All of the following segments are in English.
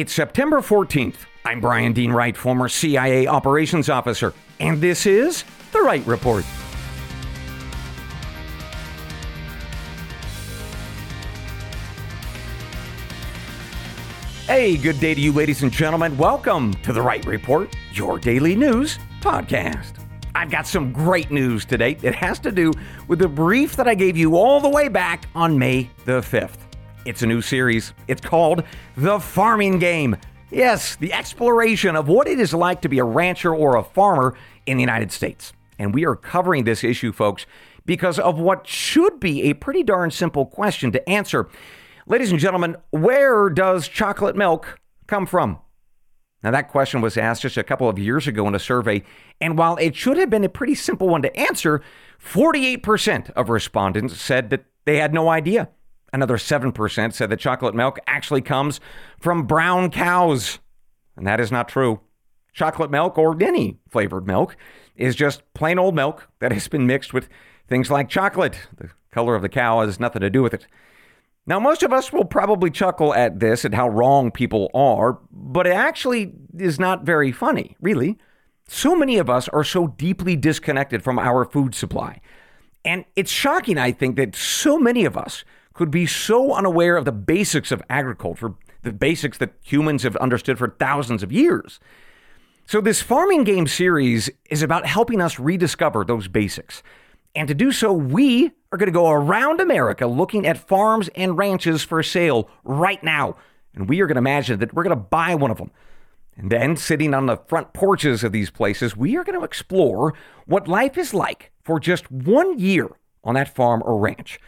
It's September 14th. I'm Brian Dean Wright, former CIA operations officer, and this is The Wright Report. Hey, good day to you, ladies and gentlemen. Welcome to The Wright Report, your daily news podcast. I've got some great news today. It has to do with the brief that I gave you all the way back on May the 5th. It's a new series. It's called The Farming Game. Yes, the exploration of what it is like to be a rancher or a farmer in the United States. And we are covering this issue, folks, because of what should be a pretty darn simple question to answer. Ladies and gentlemen, where does chocolate milk come from? Now, that question was asked just a couple of years ago in a survey, and while it should have been a pretty simple one to answer, 48% of respondents said that they had no idea. Another 7% said that chocolate milk actually comes from brown cows. And that is not true. Chocolate milk or any flavored milk is just plain old milk that has been mixed with things like chocolate. The color of the cow has nothing to do with it. Now, most of us will probably chuckle at this, and how wrong people are, but it actually is not very funny, really. So many of us are so deeply disconnected from our food supply. And it's shocking, I think, that so many of us could be so unaware of the basics of agriculture, the basics that humans have understood for thousands of years. So, this farming game series is about helping us rediscover those basics. And to do so, we are going to go around America looking at farms and ranches for sale right now. And we are going to imagine that we're going to buy one of them. And then, sitting on the front porches of these places, we are going to explore what life is like for just one year on that farm or ranch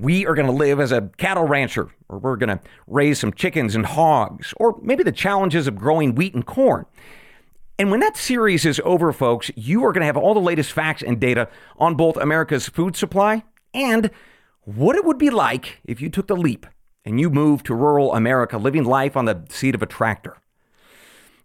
we are going to live as a cattle rancher, or we're going to raise some chickens and hogs, or maybe the challenges of growing wheat and corn. And when that series is over, folks, you are going to have all the latest facts and data on both America's food supply and what it would be like if you took the leap and you moved to rural America, living life on the seat of a tractor.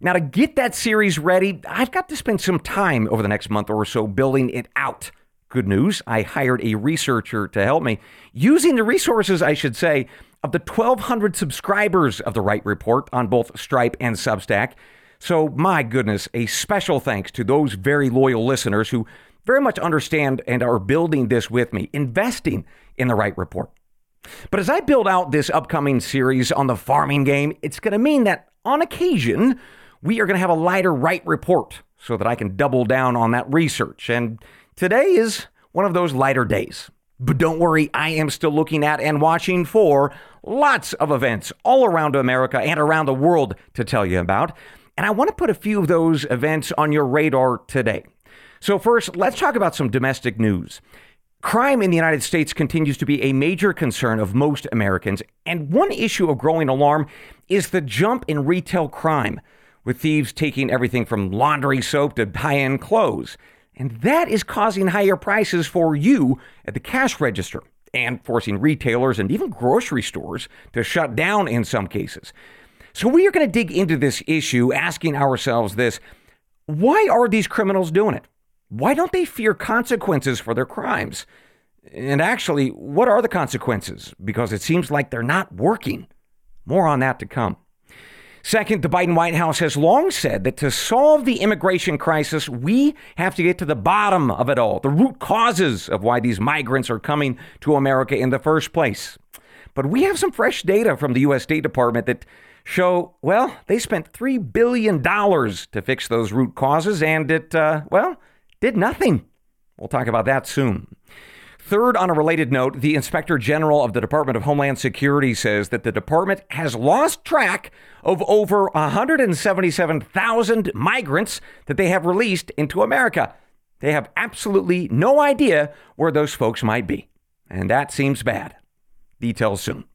Now, to get that series ready, I've got to spend some time over the next month or so building it out. Good news, I hired a researcher to help me using the resources, I should say, of the 1,200 subscribers of the Wright Report on both Stripe and Substack. So, my goodness, a special thanks to those very loyal listeners who very much understand and are building this with me, investing in the Wright Report. But as I build out this upcoming series on the farming game, it's going to mean that on occasion, we are going to have a lighter Wright Report so that I can double down on that research and Today is one of those lighter days. But don't worry, I am still looking at and watching for lots of events all around America and around the world to tell you about. And I want to put a few of those events on your radar today. So, first, let's talk about some domestic news. Crime in the United States continues to be a major concern of most Americans, and one issue of growing alarm is the jump in retail crime, with thieves taking everything from laundry soap to high end clothes. And that is causing higher prices for you at the cash register and forcing retailers and even grocery stores to shut down in some cases. So we are going to dig into this issue, asking ourselves this why are these criminals doing it? Why don't they fear consequences for their crimes? And actually, what are the consequences? Because it seems like they're not working. More on that to come. Second, the Biden White House has long said that to solve the immigration crisis, we have to get to the bottom of it all, the root causes of why these migrants are coming to America in the first place. But we have some fresh data from the U.S. State Department that show, well, they spent $3 billion to fix those root causes, and it, uh, well, did nothing. We'll talk about that soon. Third, on a related note, the Inspector General of the Department of Homeland Security says that the department has lost track of over 177,000 migrants that they have released into America. They have absolutely no idea where those folks might be. And that seems bad. Details soon.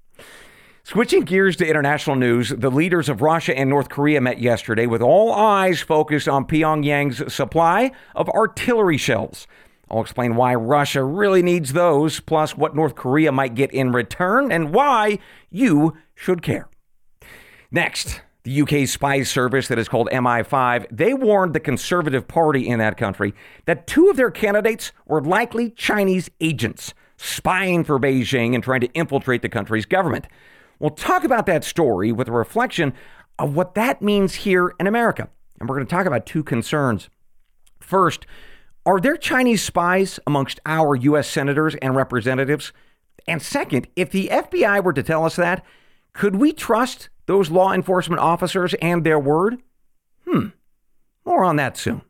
Switching gears to international news, the leaders of Russia and North Korea met yesterday with all eyes focused on Pyongyang's supply of artillery shells. I'll explain why Russia really needs those, plus what North Korea might get in return, and why you should care. Next, the UK spy service that is called MI5, they warned the Conservative Party in that country that two of their candidates were likely Chinese agents spying for Beijing and trying to infiltrate the country's government. We'll talk about that story with a reflection of what that means here in America. And we're going to talk about two concerns. First, are there Chinese spies amongst our U.S. senators and representatives? And second, if the FBI were to tell us that, could we trust those law enforcement officers and their word? Hmm, more on that soon.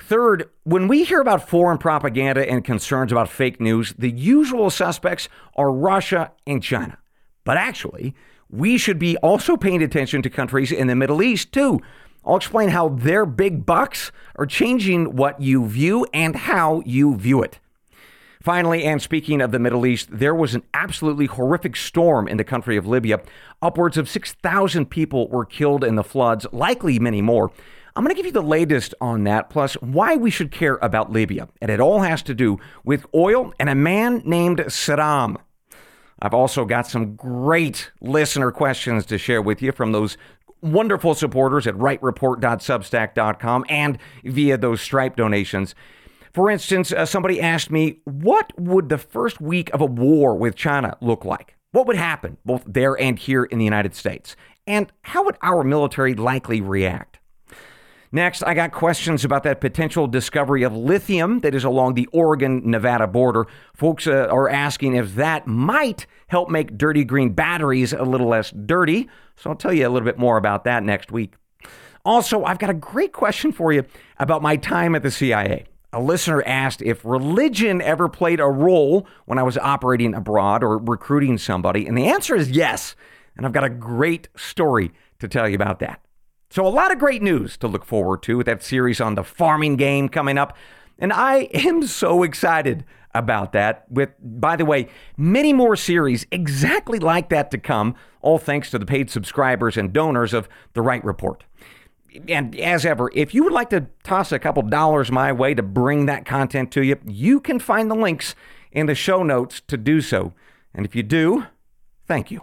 Third, when we hear about foreign propaganda and concerns about fake news, the usual suspects are Russia and China. But actually, we should be also paying attention to countries in the Middle East, too. I'll explain how their big bucks are changing what you view and how you view it. Finally, and speaking of the Middle East, there was an absolutely horrific storm in the country of Libya. Upwards of 6,000 people were killed in the floods, likely many more. I'm going to give you the latest on that, plus why we should care about Libya. And it all has to do with oil and a man named Saddam. I've also got some great listener questions to share with you from those wonderful supporters at wrightreport.substack.com and via those Stripe donations. For instance, uh, somebody asked me, what would the first week of a war with China look like? What would happen both there and here in the United States? And how would our military likely react? Next, I got questions about that potential discovery of lithium that is along the Oregon Nevada border. Folks uh, are asking if that might help make dirty green batteries a little less dirty. So I'll tell you a little bit more about that next week. Also, I've got a great question for you about my time at the CIA. A listener asked if religion ever played a role when I was operating abroad or recruiting somebody, and the answer is yes. And I've got a great story to tell you about that. So, a lot of great news to look forward to with that series on the farming game coming up. And I am so excited about that. With, by the way, many more series exactly like that to come, all thanks to the paid subscribers and donors of The Wright Report. And as ever, if you would like to toss a couple dollars my way to bring that content to you, you can find the links in the show notes to do so. And if you do, thank you.